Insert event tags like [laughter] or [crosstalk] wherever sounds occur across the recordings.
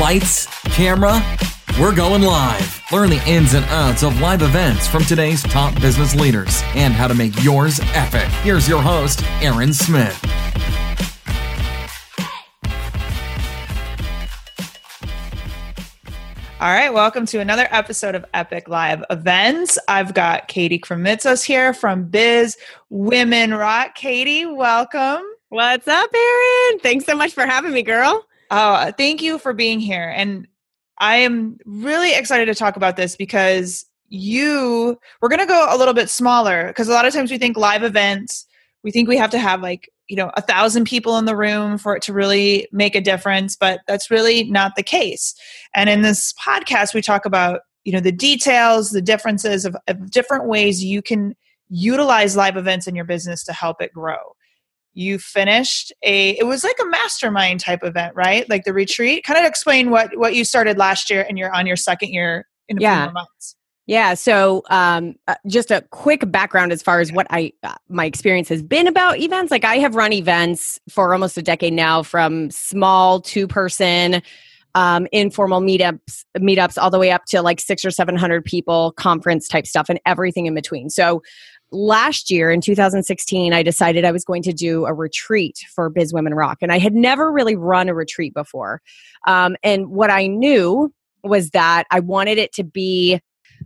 Lights, camera, we're going live. Learn the ins and outs of live events from today's top business leaders and how to make yours epic. Here's your host, Aaron Smith. All right, welcome to another episode of Epic Live Events. I've got Katie Krimitsos here from Biz Women Rock. Katie, welcome. What's up, Aaron? Thanks so much for having me, girl. Oh, thank you for being here. And I am really excited to talk about this because you, we're going to go a little bit smaller because a lot of times we think live events, we think we have to have like you know a thousand people in the room for it to really make a difference but that's really not the case and in this podcast we talk about you know the details the differences of, of different ways you can utilize live events in your business to help it grow you finished a it was like a mastermind type event right like the retreat kind of explain what what you started last year and you're on your second year in a yeah. few more months yeah. So, um, uh, just a quick background as far as what I uh, my experience has been about events. Like I have run events for almost a decade now, from small two person, um, informal meetups, meetups, all the way up to like six or seven hundred people, conference type stuff, and everything in between. So, last year in 2016, I decided I was going to do a retreat for Biz Women Rock, and I had never really run a retreat before. Um, and what I knew was that I wanted it to be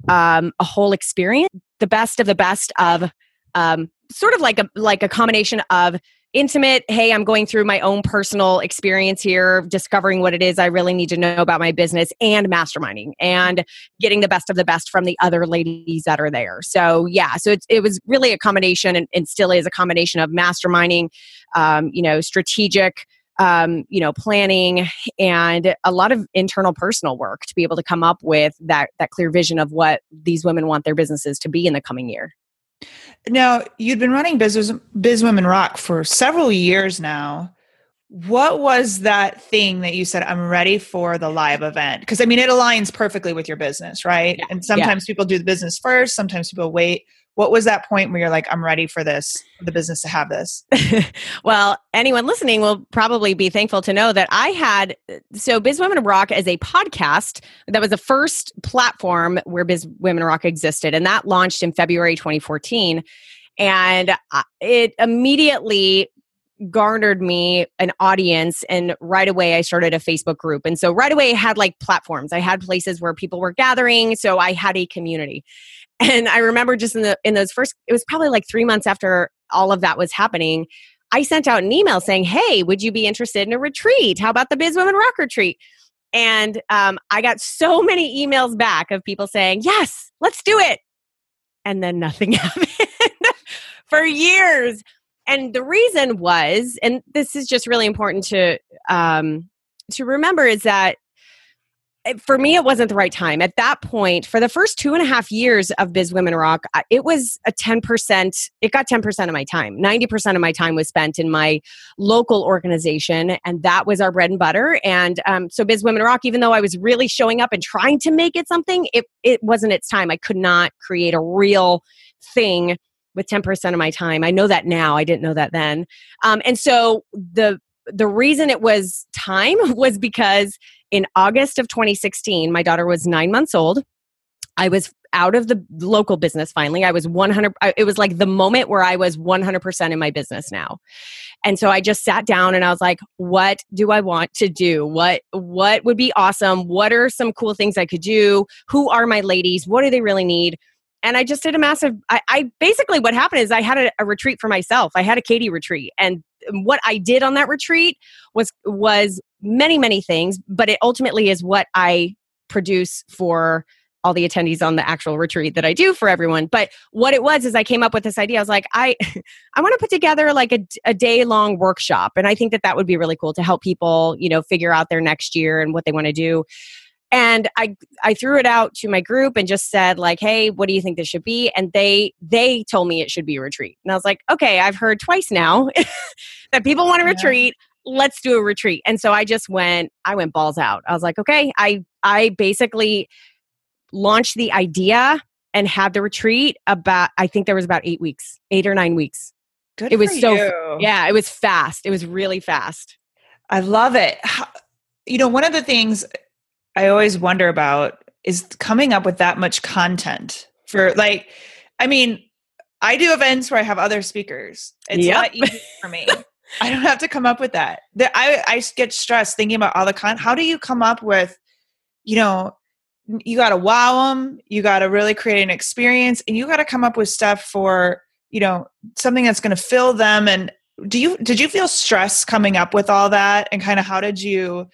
um, a whole experience, the best of the best of um, sort of like a like a combination of intimate hey i'm going through my own personal experience here discovering what it is i really need to know about my business and masterminding and getting the best of the best from the other ladies that are there. So yeah so it, was really a combination and, and still is a combination of masterminding um, you know strategic um, you know planning and a lot of internal personal work to be able to come up with that that clear vision of what these women want their businesses to be in the coming year now you'd been running biz, biz women rock for several years now what was that thing that you said i'm ready for the live event because i mean it aligns perfectly with your business right yeah. and sometimes yeah. people do the business first sometimes people wait what was that point where you're like i'm ready for this the business to have this [laughs] well anyone listening will probably be thankful to know that i had so biz women rock as a podcast that was the first platform where biz women rock existed and that launched in february 2014 and uh, it immediately garnered me an audience and right away I started a Facebook group. And so right away I had like platforms. I had places where people were gathering, so I had a community. And I remember just in the in those first it was probably like 3 months after all of that was happening, I sent out an email saying, "Hey, would you be interested in a retreat? How about the Biz Women Rock retreat?" And um, I got so many emails back of people saying, "Yes, let's do it," and then nothing [laughs] happened for years and the reason was, and this is just really important to um, to remember, is that eh, for me, it wasn't the right time. At that point, for the first two and a half years of Biz Women Rock, it was a 10%, it got 10% of my time. 90% of my time was spent in my local organization, and that was our bread and butter. And um, so, Biz Women Rock, even though I was really showing up and trying to make it something, it, it wasn't its time. I could not create a real thing with 10% of my time. I know that now. I didn't know that then. Um, and so the the reason it was time [laughs] was because in August of 2016, my daughter was nine months old. I was out of the local business finally. I was 100, it was like the moment where I was 100% in my business now. And so I just sat down and I was like, what do I want to do? What, what would be awesome? What are some cool things I could do? Who are my ladies? What do they really need? And I just did a massive. I, I basically what happened is I had a, a, retreat for myself. I had a Katie retreat, and what I did on that retreat was was many many things, but it ultimately is what I produce for all the attendees on the actual retreat that I do for everyone. But what it was is I came up with this idea. I was like, I [laughs] I want to put together like a, a day long workshop, and I think that that would be really cool to help people, you know, figure out their next year and what they want to do and i i threw it out to my group and just said like hey what do you think this should be? And they they told me it should be a retreat. And i was like okay i've heard twice now [laughs] that people want a retreat. Let's do a retreat. And so i just went i went balls out. I was like okay i i basically launched the idea and had the retreat about i think there was about eight weeks eight or nine weeks. Good it was so you. yeah it was fast. It was really fast. I love it. You know, one of the things I always wonder about is coming up with that much content for like, I mean, I do events where I have other speakers. It's yep. a lot easier for me. [laughs] I don't have to come up with that. I I get stressed thinking about all the content. How do you come up with, you know, you got to wow them, you got to really create an experience, and you got to come up with stuff for you know something that's going to fill them. And do you did you feel stress coming up with all that, and kind of how did you,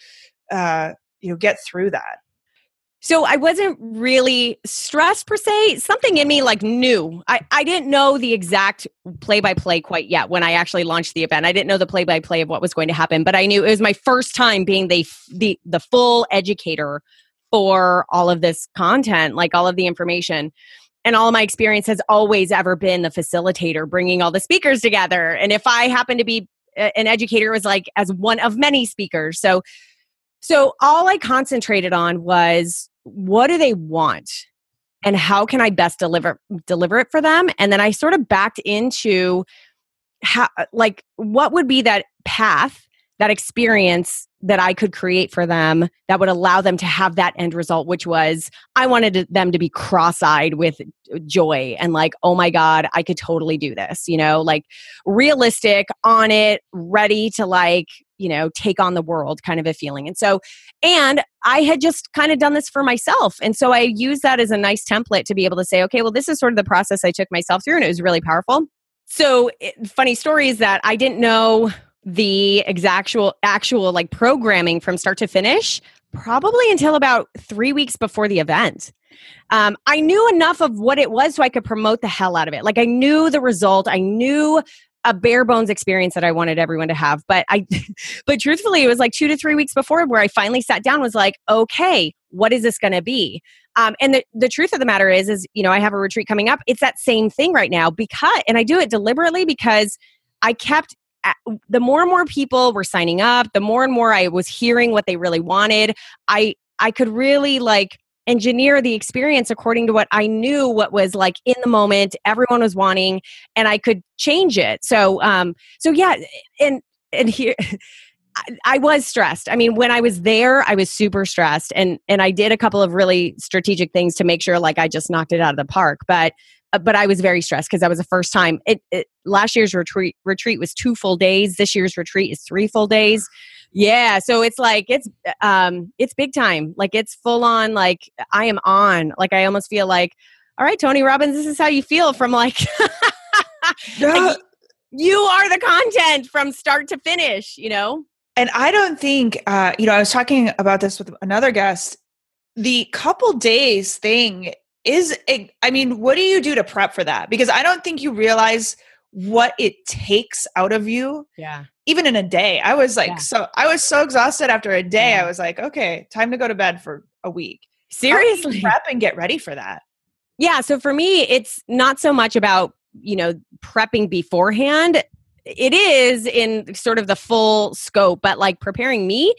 uh, you know, get through that? So I wasn't really stressed per se. Something in me like knew. I, I didn't know the exact play by play quite yet when I actually launched the event. I didn't know the play by play of what was going to happen, but I knew it was my first time being the the the full educator for all of this content, like all of the information. And all my experience has always ever been the facilitator, bringing all the speakers together. And if I happen to be uh, an educator, it was like as one of many speakers. So so all I concentrated on was what do they want and how can I best deliver deliver it for them? And then I sort of backed into how uh, like what would be that path, that experience that I could create for them that would allow them to have that end result, which was I wanted them to be cross eyed with joy and like, oh my God, I could totally do this, you know, like realistic, on it, ready to like you know, take on the world kind of a feeling. And so, and I had just kind of done this for myself. And so I used that as a nice template to be able to say, okay, well, this is sort of the process I took myself through, and it was really powerful. So, it, funny story is that I didn't know the exactual actual like programming from start to finish probably until about three weeks before the event. Um, I knew enough of what it was so I could promote the hell out of it. Like I knew the result, I knew a bare bones experience that I wanted everyone to have. But I, [laughs] but truthfully, it was like two to three weeks before where I finally sat down was like, okay, what is this going to be? Um, and the, the truth of the matter is, is, you know, I have a retreat coming up. It's that same thing right now because, and I do it deliberately because I kept the more and more people were signing up, the more and more I was hearing what they really wanted. I, I could really like engineer the experience according to what I knew what was like in the moment everyone was wanting and I could change it. So um so yeah and and here [laughs] I, was stressed. I mean, when I was there, I was super stressed, and and I did a couple of really strategic things to make sure like I just knocked it out of the park. But uh, but I was very stressed because that was the first time. It, it last year's retreat retreat was two full days. This year's retreat is three full days. Yeah, so it's like it's um it's big time. Like it's full on like I am on. Like I almost feel like all right, Tony Robbins, this is how you feel from like, [laughs] like you are the content from start to finish, you know? And I don't think uh you know, I was talking about this with another guest. The couple days thing is I mean, what do you do to prep for that? Because I don't think you realize what it takes out of you. Yeah. Even in a day. I was like yeah. so I was so exhausted after a day. Yeah. I was like, okay, time to go to bed for a week. Seriously. Prep and get ready for that. Yeah, so for me it's not so much about, you know, prepping beforehand. It is in sort of the full scope, but like preparing me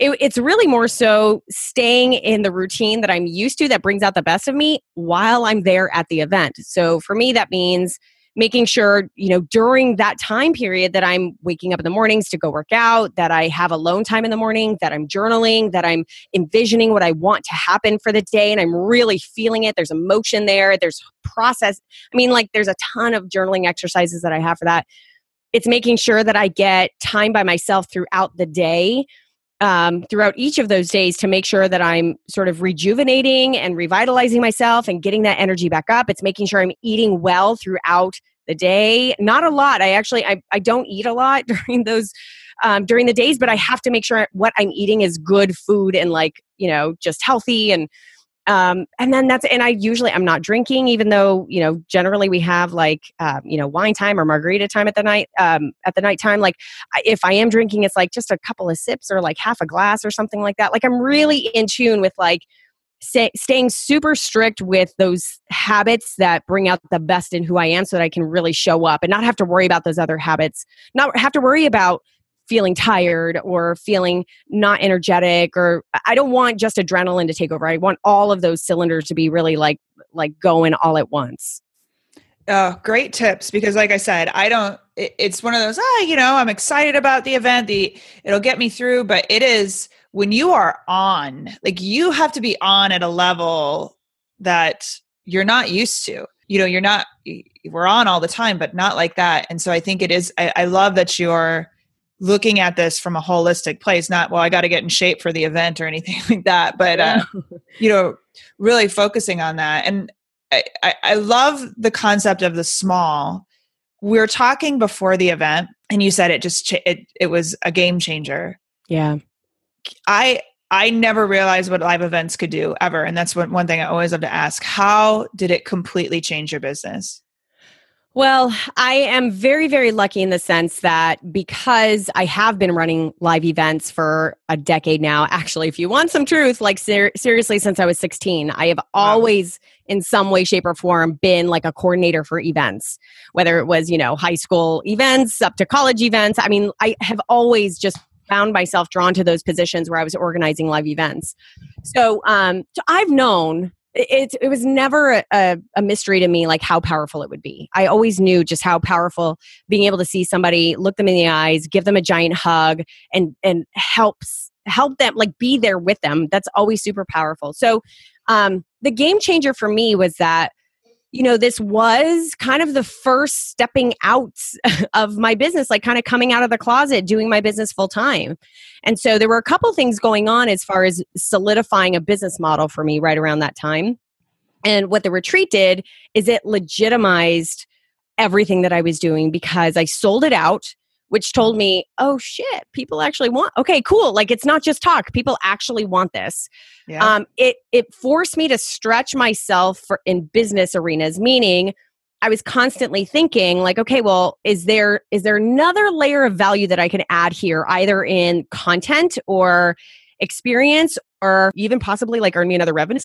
it, it's really more so staying in the routine that I'm used to that brings out the best of me while I'm there at the event. So for me, that means making sure you know during that time period that i'm waking up in the mornings to go work out that i have alone time in the morning that i'm journaling that i'm envisioning what i want to happen for the day and i'm really feeling it. There's emotion there. There's process i mean like there's a ton of journaling exercises that i have for that. It's making sure that i get time by myself throughout the day um, throughout each of those days to make sure that I'm sort of rejuvenating and revitalizing myself and getting that energy back up. It's making sure I'm eating well throughout the day. Not a lot. I actually I, I don't eat a lot [laughs] during those um, during the days, but I have to make sure what I'm eating is good food and like you know just healthy and um, and then that's and i usually i'm not drinking even though you know generally we have like um, you know wine time or margarita time at the night um, at the night time like if i am drinking it's like just a couple of sips or like half a glass or something like that. Like i'm really in tune with like staying super strict with those habits that bring out the best in who i am so that i can really show up and not have to worry about those other habits not have to worry about feeling tired or feeling not energetic or I don't want just adrenaline to take over. I want all of those cylinders to be really like like going all at once. Oh, great tips because like I said, I don't it, it's one of those ah, you know, I'm excited about the event, the it'll get me through, but it is when you are on, like you have to be on at a level that you're not used to. You know, you're not, we're on all the time, but not like that. And so I think it is, I, I love that you're looking at this from a holistic place, not, well, I got to get in shape for the event or anything [laughs] like that, but, uh, you know, really focusing on that. And I, I, I love the concept of the small. We are talking before the event, and you said it just, it, it was a game changer. Yeah. I I never realized what live events could do ever. And that's one, one thing I always love to ask. How did it completely change your business? Well, I am very, very lucky in the sense that because I have been running live events for a decade now, actually, if you want some truth, like ser- seriously, since I was 16, I have wow. always, in some way, shape, or form, been like a coordinator for events, whether it was, you know, high school events up to college events. I mean, I have always just found myself drawn to those positions where I was organizing live events. So, um, so I've known it, it was never a, a, mystery to me like how powerful it would be. I always knew just how powerful being able to see somebody look them in the eyes give them a giant hug and and helps help them like be there with them. That's always super powerful. So um the game changer for me was that you know, this was kind of the first stepping out [laughs] of my business, like kind of coming out of the closet, doing my business full time. And so there were a couple things going on as far as solidifying a business model for me right around that time. And what the retreat did is it legitimized everything that I was doing because I sold it out which told me, oh shit, people actually want. Okay, cool. Like it's not just talk. People actually want this. Yeah. Um, it it forced me to stretch myself for in business arenas, meaning I was constantly thinking like, okay, well, is there is there another layer of value that I can add here, either in content or experience, or even possibly like earn me another revenue?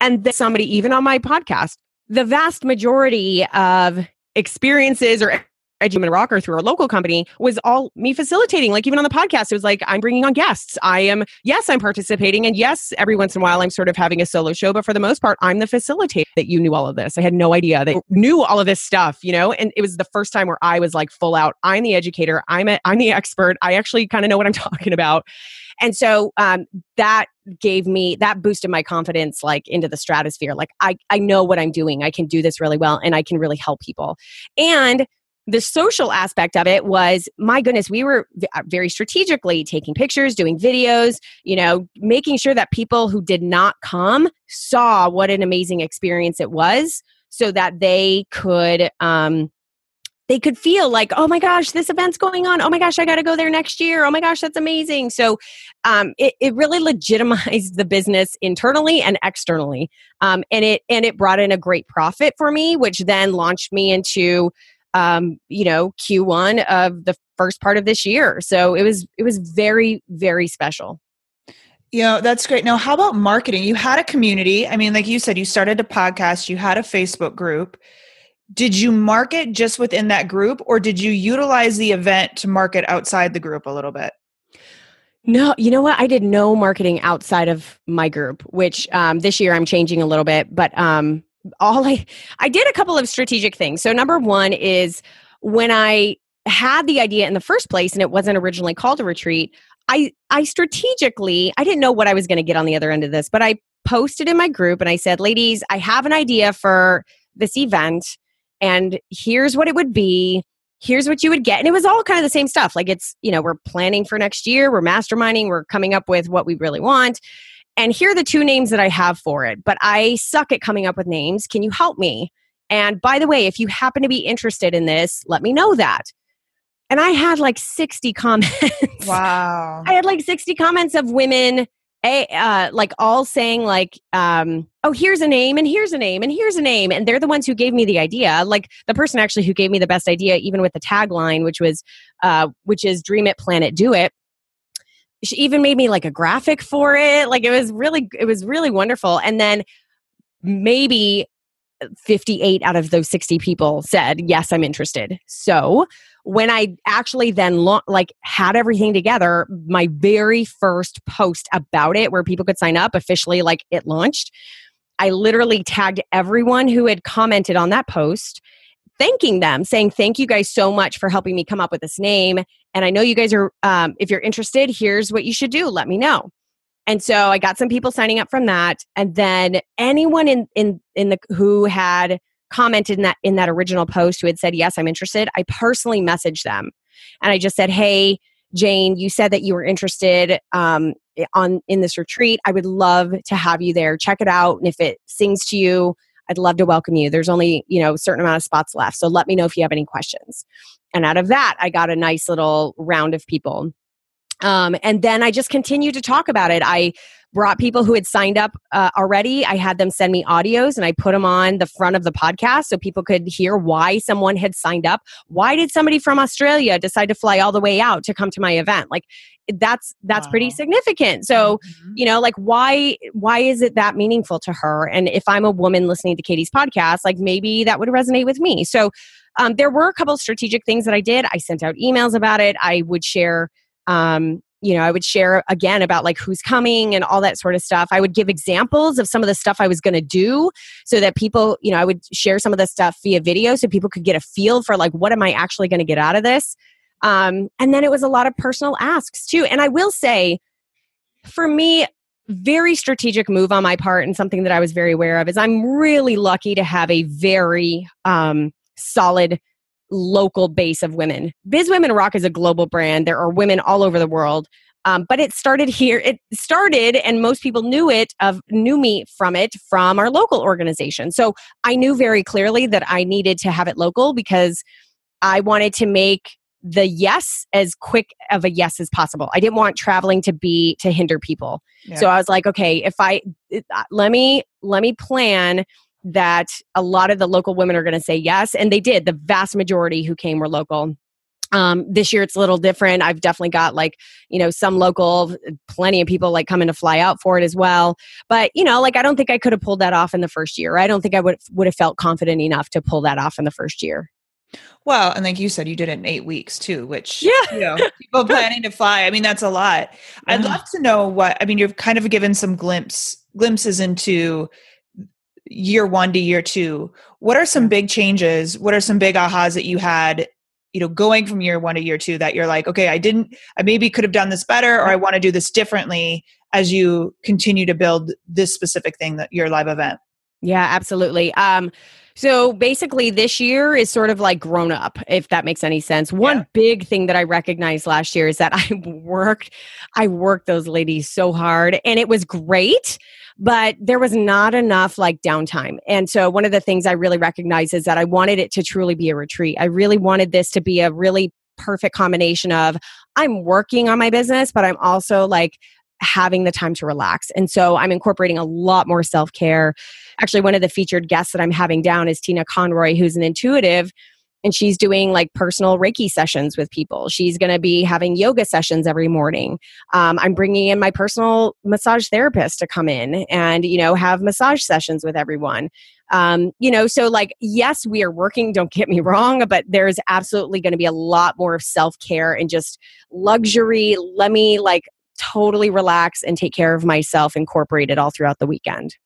And then somebody even on my podcast, the vast majority of experiences or Edgeman Rocker through our local company was all me facilitating. Like even on the podcast, it was like I'm bringing on guests. I am yes, I'm participating, and yes, every once in a while I'm sort of having a solo show. But for the most part, I'm the facilitator. That you knew all of this. I had no idea that knew all of this stuff. You know, and it was the first time where I was like full out. I'm the educator. I'm a, I'm the expert. I actually kind of know what I'm [laughs] talking about. And so um, that gave me that boosted my confidence like into the stratosphere. Like I I know what I'm doing. I can do this really well, and I can really help people. And the social aspect of it was my goodness we were uh, very strategically taking pictures doing videos you know making sure that people who did not come saw what an amazing experience it was so that they could um they could feel like oh my gosh this event's going on. Oh my gosh i got to go there next year. Oh my gosh that's amazing. So um, it, it really legitimized the business internally and externally um, and it and it brought in a great profit for me which then launched me into um, you know, Q1 of the first part of this year. So it was it was very very special. You know, that's great. Now, how about marketing? You had a community. I mean, like you said, you started a podcast, you had a Facebook group. Did you market just within that group or did you utilize the event to market outside the group a little bit? No, you know what? I did no marketing outside of my group, which um, this year I'm changing a little bit. But um, all I I did a couple of strategic things. So number 1 is when I had the idea in the first place and it wasn't originally called a retreat, I I strategically, I didn't know what I was going to get on the other end of this, but I posted in my group and I said, "Ladies, I have an idea for this event and here's what it would be." Here's what you would get. And it was all kind of the same stuff. Like it's, you know, we're planning for next year, we're masterminding, we're coming up with what we really want. And here are the two names that I have for it, but I suck at coming up with names. Can you help me? And by the way, if you happen to be interested in this, let me know that. And I had like 60 [laughs] comments. Wow. I had like 60 comments of women a, uh, like all saying like um, oh here's a name and here's a name and here's a name and they're the ones who gave me the idea like the person actually who gave me the best idea even with the tagline which was uh, which is dream it plan it do it she even made me like a graphic for it. Like it was really it was really wonderful. And then maybe 58 out of those 60 people said yes i'm interested. So when i actually then lo- like had everything together my very first post about it where people could sign up officially like it launched i literally tagged everyone who had commented on that post thanking them, saying, Thank you guys so much for helping me come up with this name. And I know you guys are, um, if you're interested, here's what you should do. Let me know. And so I got some people signing up from that. And then anyone in, in, in the, who had commented in that, in that original post who had said, Yes, I'm interested, I personally messaged them. And I just said, Hey, Jane, you said that you were interested um, on in this retreat. I would love to have you there. Check it out, and if it sings to you, I'd love to welcome you. There's only you know a certain amount of spots left, so let me know if you have any questions. And out of that, I got a nice little round of people. Um, and then I just continued to talk about it. I brought people who had signed up uh, already. I had them send me audios and I put them on the front of the podcast so people could hear why someone had signed up. Why did somebody from Australia decide to fly all the way out to come to my event? Like that's that's wow. pretty significant. So, mm-hmm. you know, like why why is it that meaningful to her? And if I'm a woman listening to Katie's podcast, like maybe that would resonate with me. So, um, there were a couple strategic things that I did. I sent out emails about it. I would share um, you know, I would share again about like who's coming and all that sort of stuff. I would give examples of some of the stuff I was going to do so that people, you know, I would share some of the stuff via video so people could get a feel for like, what am I actually going to get out of this? Um, and then it was a lot of personal asks too. And I will say, for me, very strategic move on my part and something that I was very aware of is I'm really lucky to have a very um, solid local base of women. Biz Women Rock is a global brand. There are women all over the world. Um, but it started here. It started, and most people knew it of knew me from it from our local organization. So I knew very clearly that I needed to have it local because I wanted to make the yes as quick of a yes as possible. I didn't want traveling to be to hinder people. Yeah. So I was like, okay, if I uh, let me let me plan that a lot of the local women are going to say yes. And they did. The vast majority who came were local. Um, this year it's a little different. I've definitely got like, you know, some local, plenty of people like coming to fly out for it as well. But, you know, like I don't think I could have pulled that off in the first year. I don't think I would would have felt confident enough to pull that off in the first year. Well, and like you said, you did it in eight weeks too, which yeah, you know, people [laughs] planning to fly. I mean, that's a lot. I'd love to know what I mean. You've kind of given some glimpse glimpses into year one to year two what are some big changes? What are some big ahas that you had you know going from year one to year two that you're like okay i didn't i maybe could have done this better or i want to do this differently as you continue to build this specific thing that your live event? Yeah absolutely. Um so basically, this year is sort of like grown up, if that makes any sense. One yeah. big thing that I recognized last year is that [laughs] I worked, I worked those ladies so hard and it was great but there was not enough like downtime. And so one of the things I really recognized is that I wanted it to truly be a retreat. I really wanted this to be a really perfect combination of I'm working on my business, but I'm also like having the time to relax. And so I'm incorporating a lot more self care. Actually, one of the featured guests that I'm having down is Tina Conroy, who's an intuitive and she's doing like personal Reiki sessions with people. She's going to be having yoga sessions every morning. Um, I'm bringing in my personal massage therapist to come in and, you know, have massage sessions with everyone. Um, you know, so like, yes, we are working, don't get me [laughs] wrong, but there's absolutely going to be a lot more self care and just luxury. Let me like totally relax and take care of myself, incorporated all throughout the weekend.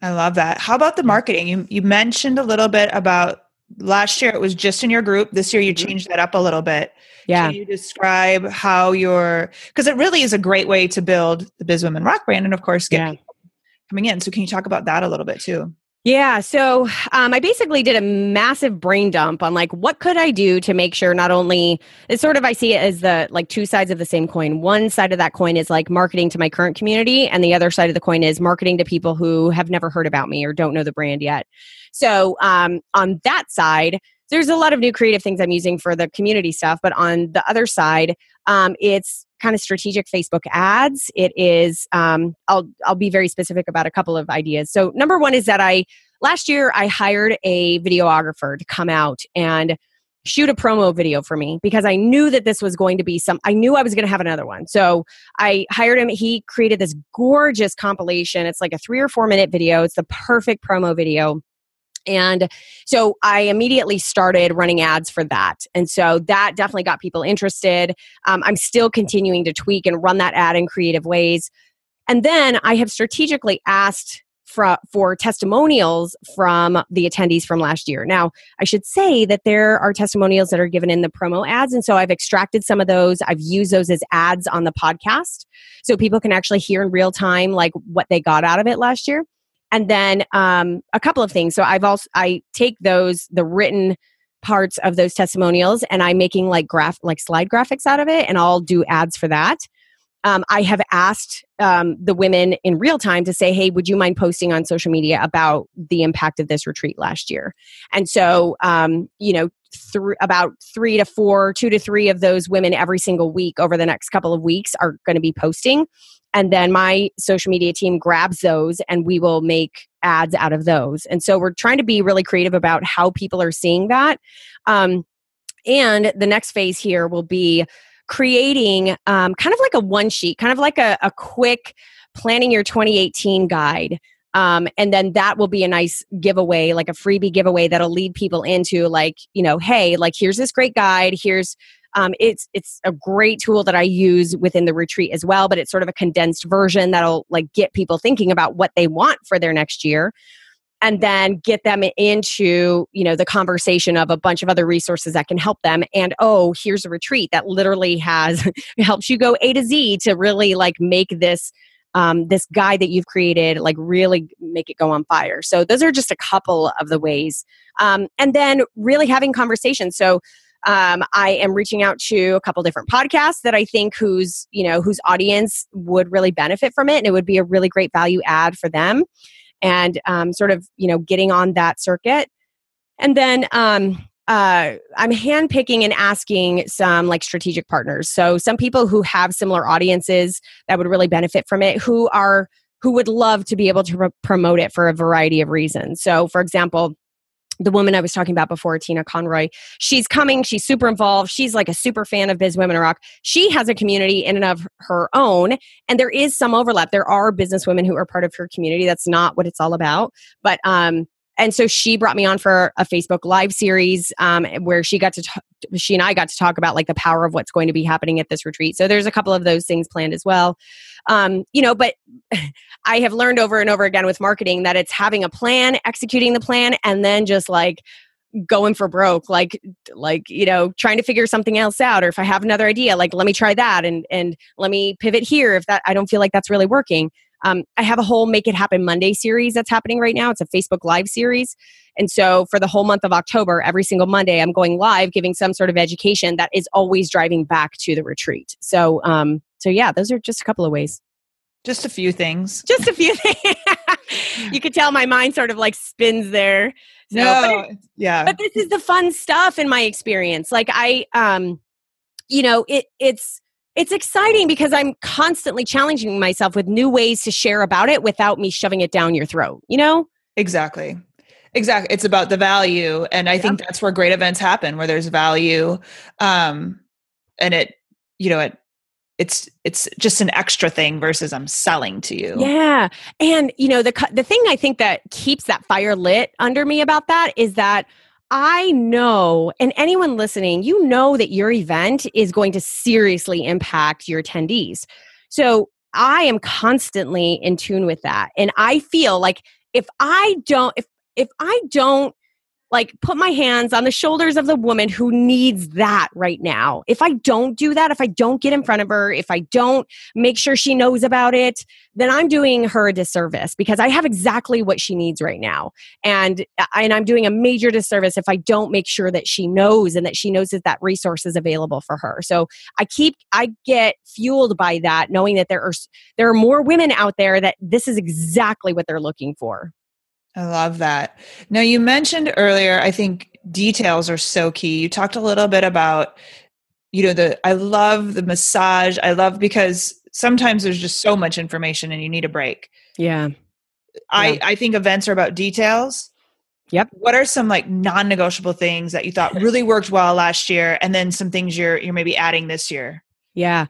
I love that. How about the marketing? You you mentioned a little bit about last year it was just in your group. This year you mm-hmm. changed that up a little bit. Yeah. Can you describe how your because it really is a great way to build the Biz Women Rock brand and of course get yeah. coming in. So can you talk about that a little bit too? Yeah, so um, I basically did a massive brain dump on like what could I do to make sure not only it's sort of I see it as the like two sides of the same coin. One side of that coin is like marketing to my current community, and the other side of the coin is marketing to people who have never heard about me or don't know the brand yet. So um, on that side, there's a lot of new creative things I'm using for the community stuff, but on the other side, um, it's kind of strategic Facebook ads. It is um, I'll I'll be very specific about a couple of ideas. So number one is that I last year I hired a videographer to come out and shoot a promo video for me because I knew that this was going to be some I knew I was going to have another one. So I hired him he created this gorgeous compilation. It's like a 3 or 4 minute video. It's the perfect promo video and so I immediately started running ads for that. And so that definitely got people interested. Um, I'm still continuing to tweak and run that ad in creative ways. And then I have strategically asked for, for testimonials from the attendees from last year. Now, I should say that there are testimonials that are given in the promo ads. And so I've extracted some of those. I've used those as ads on the podcast. So people can actually hear in real time, like what they got out of it last year. And then um, a couple of things. So I've also, I take those, the written parts of those testimonials and I'm making like graph, like slide graphics out of it and I'll do ads for that um, I have asked um, the women in real time to say, hey, would you mind posting on social media about the impact of this retreat last year? And so, um, you know, th- about three to four, two to three of those women every single week over the next couple of weeks are going to be posting. And then my social media team grabs those and we will make ads out of those. And so we're trying to be really creative about how people are seeing that. Um, and the next phase here will be creating um, kind of like a one sheet, kind of like a, a quick planning your 2018 guide. Um, and then that will be a nice giveaway, like a freebie giveaway that'll lead people into like, you know, hey, like here's this great guide. Here's um, it's it's a great tool that I use within the retreat as well, but it's sort of a condensed version that'll like get people thinking about what they want for their next year and then get them into you know the conversation of a bunch of other resources that can help them. And oh here's a retreat that literally has [laughs] helps you go a to z to really like make this um, this guide that you've created like really make it go on fire. So those are just a couple of the ways. Um, and then really having conversations. So um, I am reaching out to a couple different podcasts that I think whose you know whose audience would really benefit from it, and it would be a really great value add for them. And um, sort of you know getting on that circuit. And then um, uh, i'm handpicking and asking some like strategic partners. So some people who have similar audiences that would really benefit from it who are who would love to be able to promote it for a variety of reasons. So for example the woman I was talking about before, Tina Conroy, she's coming. She's super involved. She's like a super fan of Biz Women Rock. She has a community in and of her own, and there is some overlap. There are business women who are part of her community. That's not what it's all about, but um, and so she brought me on for a Facebook live series um, where she got to talk, she and I got to talk about like the power of what's going to be happening at this retreat. So there's a couple of those things planned as well. Um, you know, but [laughs] I have learned over and over again with marketing that it's having a plan, executing the plan, and then just like going for broke like like you know trying to figure something else out or if i have another idea like let me try that and and let me pivot here if that i don't feel like that's really working um, I have a whole Make It Happen Monday series that's happening right now. It's a Facebook Live series. And so for the whole month of October, every single Monday, I'm going live giving some sort of education that is always driving back to the retreat. So, um, so yeah, those are just a couple of ways. Just a few things. Just a few things. [laughs] you could tell my mind sort of like spins there. So, no, but, yeah. But this is the fun stuff in my experience. Like I, um, you know, it it's it's exciting because I'm constantly challenging myself with new ways to share about it without me shoving it down your throat, you know? Exactly. Exactly. It's about the value. And I think that's where great events happen, where there's value. Um, and it, you know, it, it's it's just an extra thing versus I'm selling to you. Yeah. And you know the the thing I think that keeps that fire lit under me about that is that I know, and anyone listening, you know that your event is going to seriously impact your attendees. So I am constantly in tune with that. And I feel like if I don't, if if I don't like put my hands on the shoulders of the woman who needs that right now. If I don't do that, if I don't get in front of her, if I don't make sure she knows about it, then I'm doing her a disservice because I have exactly what she needs right now. And and I'm doing a major disservice if I don't make sure that she knows and that she knows that that resource is available for her. So I keep I get fueled by that knowing that there are there are more women out there that this is exactly what they're looking for. I love that. Now, you mentioned earlier, I think details are so key. You talked a little bit about, you know, the, I love the massage. I love because sometimes there's just so much information and you need a break. Yeah. I, yeah. I think events are about details. Yep. What are some like non-negotiable things that you thought really worked well last year and then some things you're you're maybe adding this year? Yeah.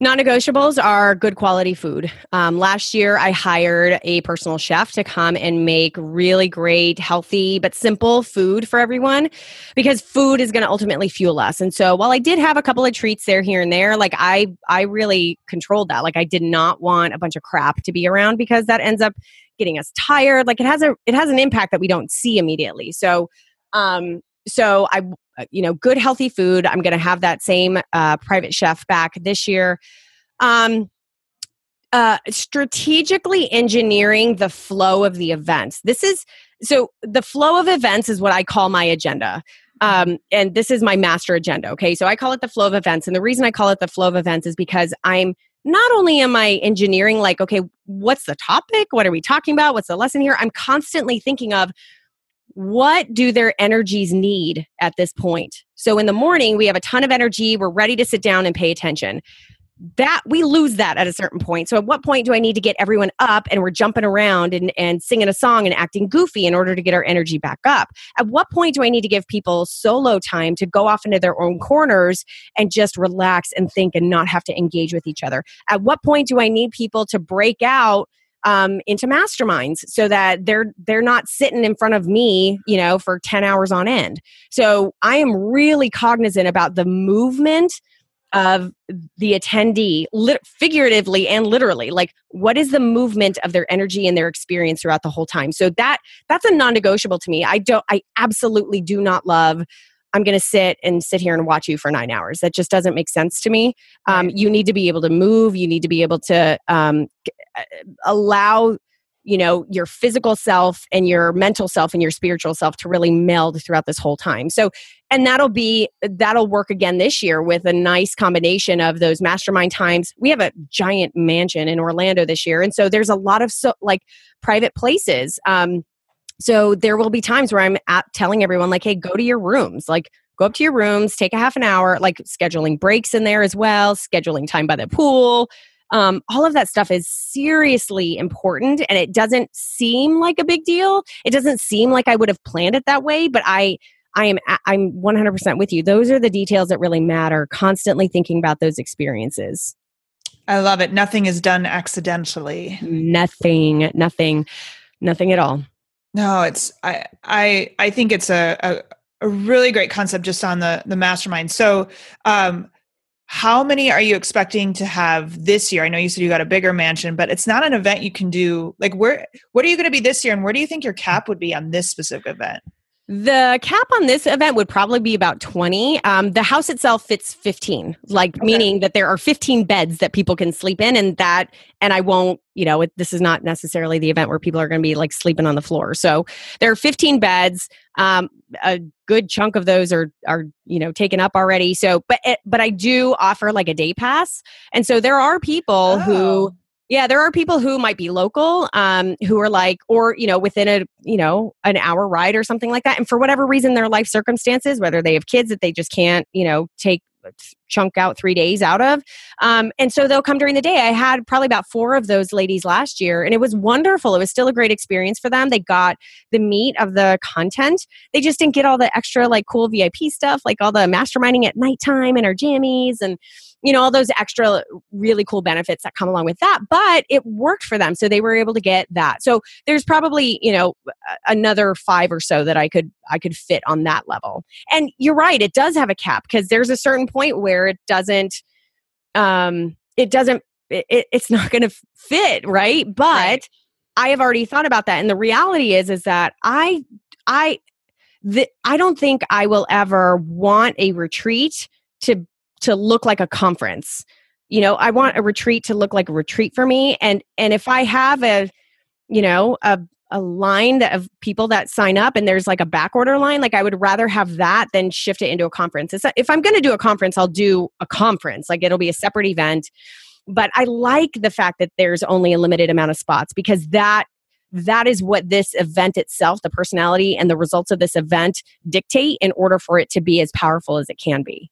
Non negotiables are good quality food. Um, last year, I hired a personal chef to come and make really great, healthy, but simple food for everyone because food is going to ultimately fuel us. And so while I did have a couple of treats there, here and there, like I, I really controlled that. Like I did not want a bunch of crap to be around because that ends up getting us tired. Like it has a, it has an impact that we don't see immediately. So, um, so I you know, good healthy food. I'm going to have that same uh, private chef back this year. Um, uh, strategically engineering the flow of the events. This is so the flow of events is what I call my agenda. Um, and this is my master agenda. Okay. So I call it the flow of events. And the reason I call it the flow of events is because I'm not only am I engineering, like, okay, what's the topic? What are we talking about? What's the lesson here? I'm constantly thinking of what do their energies need at this point? So in the morning, we have a ton of energy. We're ready to sit down and pay attention. That we lose that at a certain point. So at what point do I need to get everyone up and we're jumping around and, and singing a song and acting goofy in order to get our energy back up? At what point do I need to give people solo time to go off into their own corners and just relax and think and not have to engage with each other? At what point do I need people to break out um, into masterminds so that they're they're not sitting in front of me you know for 10 hours on end. So i am really cognizant about the movement of the attendee figuratively and literally like what is the movement of their energy and their experience throughout the whole time? So that that's a non-negotiable to me. I don't i absolutely do not love I'm going to sit and sit here and watch you for nine hours. That just doesn't make sense to me. Um, you need to be able to move. You need to be able to um, uh, allow you know your physical self and your mental self and your spiritual self to really meld throughout this whole time so and that'll be that'll work again this year with a nice combination of those mastermind times we have a giant mansion in orlando this year and so there's a lot of so like private places um so there will be times where I'm at telling everyone, like, hey, go to your rooms. Like, go up to your rooms, take a half an hour, like scheduling breaks in there as well, scheduling time by the pool. Um, all of that stuff is seriously important and it doesn't seem like a big deal. It doesn't seem like I would have planned it that way, but I I am I'm 100% with you. Those are the details that really matter. Constantly thinking about those experiences. I love it. Nothing is done accidentally. Nothing, nothing, nothing at all. No, it's I I I think it's a, a, a really great concept just on the the mastermind. So um how many are you expecting to have this year? I know you said you got a bigger mansion, but it's not an event you can do. Like where what are you going to be this year and where do you think your cap would be on this specific event? The cap on this event would probably be about 20. Um, the house itself fits 15, like okay. meaning that there are 15 beds that people can sleep in, and that, and I won't, you know, it, this is not necessarily the event where people are going to be like sleeping on the floor. So there are 15 beds. Um, a good chunk of those are are you know taken up already. So, but it, but I do offer like a day pass, and so there are people oh. who yeah, there are people who might be local, um, who are like, or you know, within a you know an hour ride or something like that, and for whatever reason, their life circumstances, whether they have kids that they just can't, you know, take chunk out three days out of. Um, and so they'll come during the day. I had probably about four of those ladies last year, and it was wonderful. It was still a great experience for them. They got the meat of the content. They just didn't get all the extra, like, cool VIP stuff, like all the masterminding at nighttime and our jammies and you know all those extra really cool benefits that come along with that but it worked for them so they were able to get that so there's probably you know another five or so that i could i could fit on that level and you're right it does have a cap because there's a certain point where it doesn't um it doesn't it, it's not going to fit right but right. i have already thought about that and the reality is is that i i the, i don't think i will ever want a retreat to to look like a conference you know i want a retreat to look like a retreat for me and and if i have a you know a a line of people that sign up and there's like a back order line like i would rather have that than shift it into a conference. It's, if i'm going to do a conference i'll do a conference. Like it'll be a separate event. But i like the fact that there's only a limited amount of spots because that that is what this event itself the personality and the results of this event dictate in order for it to be as powerful as it can be.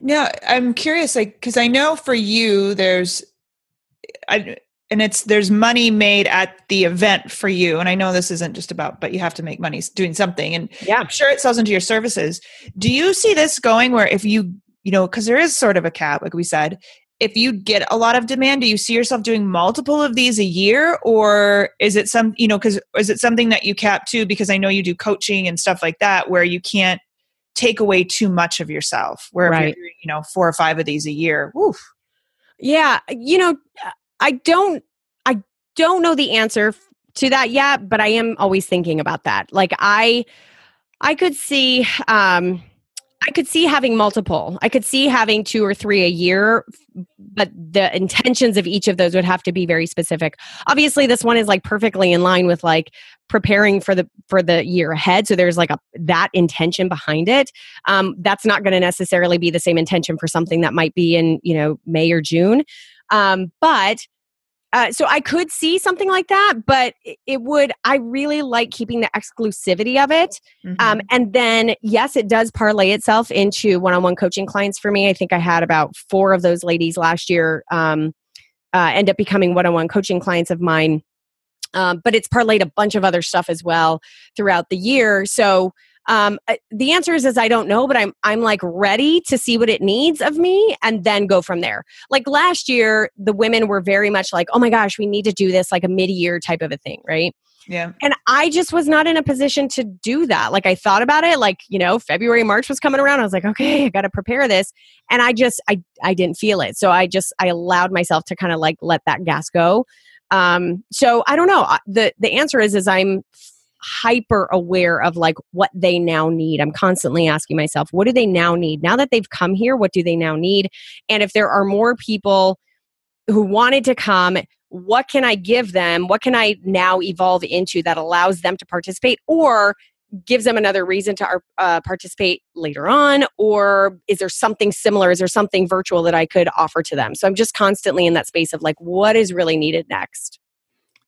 Now i'm curious like because i know for you there's I, and it's there's money made at the event for you and i know this isn't just about but you have to make money doing something and yeah i'm sure it sells into your services do you see this going where if you you know, because there is sort of a cap, like we said. If you get a lot of demand, do you see yourself doing multiple of these a year, or is it some, you know, because is it something that you cap too? Because I know you do coaching and stuff like that, where you can't take away too much of yourself. Where Right. if you're, doing, you know, four or five of these a year, woof. Yeah, you know, I don't I don't know the answer to that yet, but I am always thinking about that. Like I I could see um I could see having multiple. I could see having two or three a year, but the intentions of each of those would have to be very specific. Obviously, this one is like perfectly in line with like preparing for the for the year ahead. So there's like a that intention behind it. Um, that's not going to necessarily be the same intention for something that might be in you know May or June. Um, but uh, so I could see something like that, but it- would. I really like keeping the exclusivity of it. Mhm. Um, and then, yes, it does parlay itself into one on one coaching clients for me. I think I had about four of those ladies last year um, uh, end up becoming one on one coaching clients of mine. Um, but it's parlayed a bunch of other stuff as well throughout the year. So, um, uh, the answer is, is I don't know, but I'm I'm like ready to see what it needs of me and then go from there. Like last year, the women were very much like, oh my gosh, we need to do this like a mid year type of a thing, right? yeah. And I just was not in a position to do that. Like I thought about it, like, you know, February, March was coming around. I was like, okay, I got to prepare this. And I just, I, I didn't feel it. So I just, I allowed myself to kind of like let that gas go. Um, so I don't know. The, the answer is, is I'm hyper aware of like what they now need. I'm constantly asking myself, what do they now need? Now that they've come here, what do they now need? And if there are more people who wanted to come what can I give them? What can I now evolve into that allows them to participate or gives them another reason to uh, participate later on? Or is there something similar? Is there something virtual that I could offer to them? So I'm just constantly in that space of like, what is really needed next?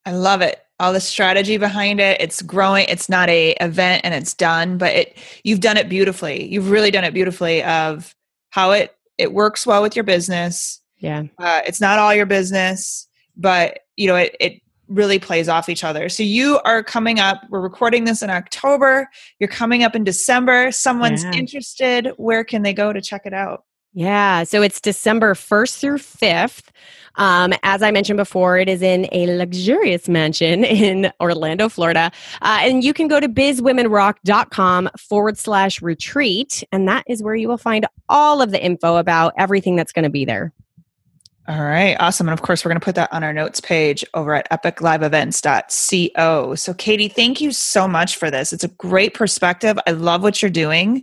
I love it. All the strategy behind it. It's growing. It's not a event and it's done, but it you've done it beautifully. You've really done it beautifully of how it it works well with your business. Yeah. Uh, it's not all your business, but you know it it really plays off each other. So you are coming up. We're recording this in October. You're coming up in December. Someone's Yeah. interested. Where can they go to check it out? Yeah, so it's December 1st through 5th. Um, as I mentioned before, it is in a luxurious mansion [laughs] in Orlando, Florida. Uh, and you can go to bizwomenrock.com forward slash retreat. And that is where you will find all of the info about everything that's going to be there. All right, awesome. And of course, we're going to put that on our notes page over at epicliveevents.co. So, Katie, thank you so much for this. It's a great perspective. I love what you're doing,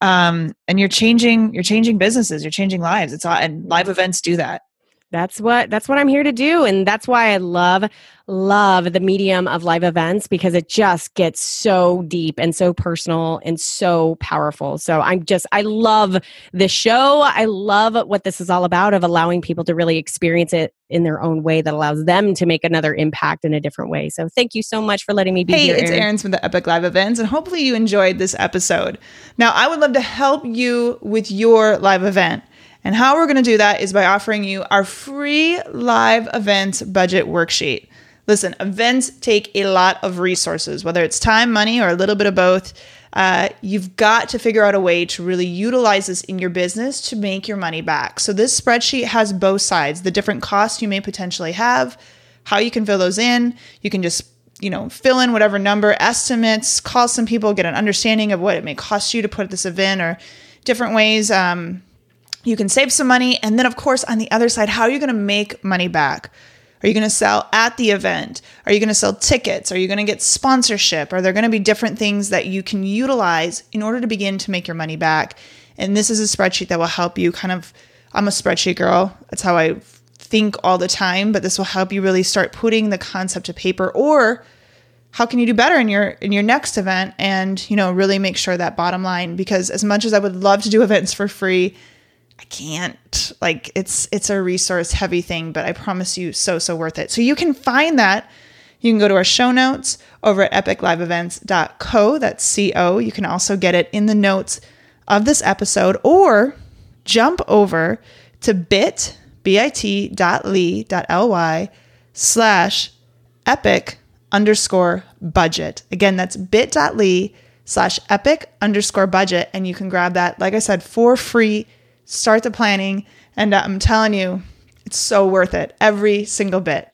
um, and you're changing. You're changing businesses. You're changing lives. It's all, and live events do that. That's what that's what I'm here to do and that's why I love love the medium of live events because it just gets so deep and so personal and so powerful. So I'm just I love the show. I love what this is all about of allowing people to really experience it in their own way that allows them to make another impact in a different way. So thank you so much for letting me be Hey, here. it's Erin. From the Epic Live Events, and hopefully you enjoyed this episode. Now, I would love to help you with your live event. And how we're going to do that is by offering you our free live events budget worksheet. Listen, events take a lot of resources, whether it's time, money, or a little bit of both. Uh, you've got to figure out a way to really utilize this in your business to make your money back. So, this spreadsheet has both sides the different costs you may potentially have, how you can fill those in. You can just you know, fill in whatever number, estimates, call some people, get an understanding of what it may cost you to put this event or different ways um, you can save some money. And then, of course, on the other side, how are you going to make money back? Are you going to sell at the event? Are you going to sell tickets? Are you going to get sponsorship? Are there going to be different things that you can utilize in order to begin to make your money back? And this is a spreadsheet that will help you kind of. I'm a spreadsheet girl. That's how I think all the time, but this will help you really start putting the concept to paper or how can you do better in your in your next event and you know really make sure that bottom line because as much as I would love to do events for free I can't like it's it's a resource heavy thing but I promise you so so worth it so you can find that you can go to our show notes over at epicliveevents.co that's co you can also get it in the notes of this episode or jump over to bit bit.ly slash epic underscore budget. Again, that's bit.ly slash epic underscore budget. And you can grab that, like I said, for free start the planning, and uh, I'm telling you, it's so worth it every single bit.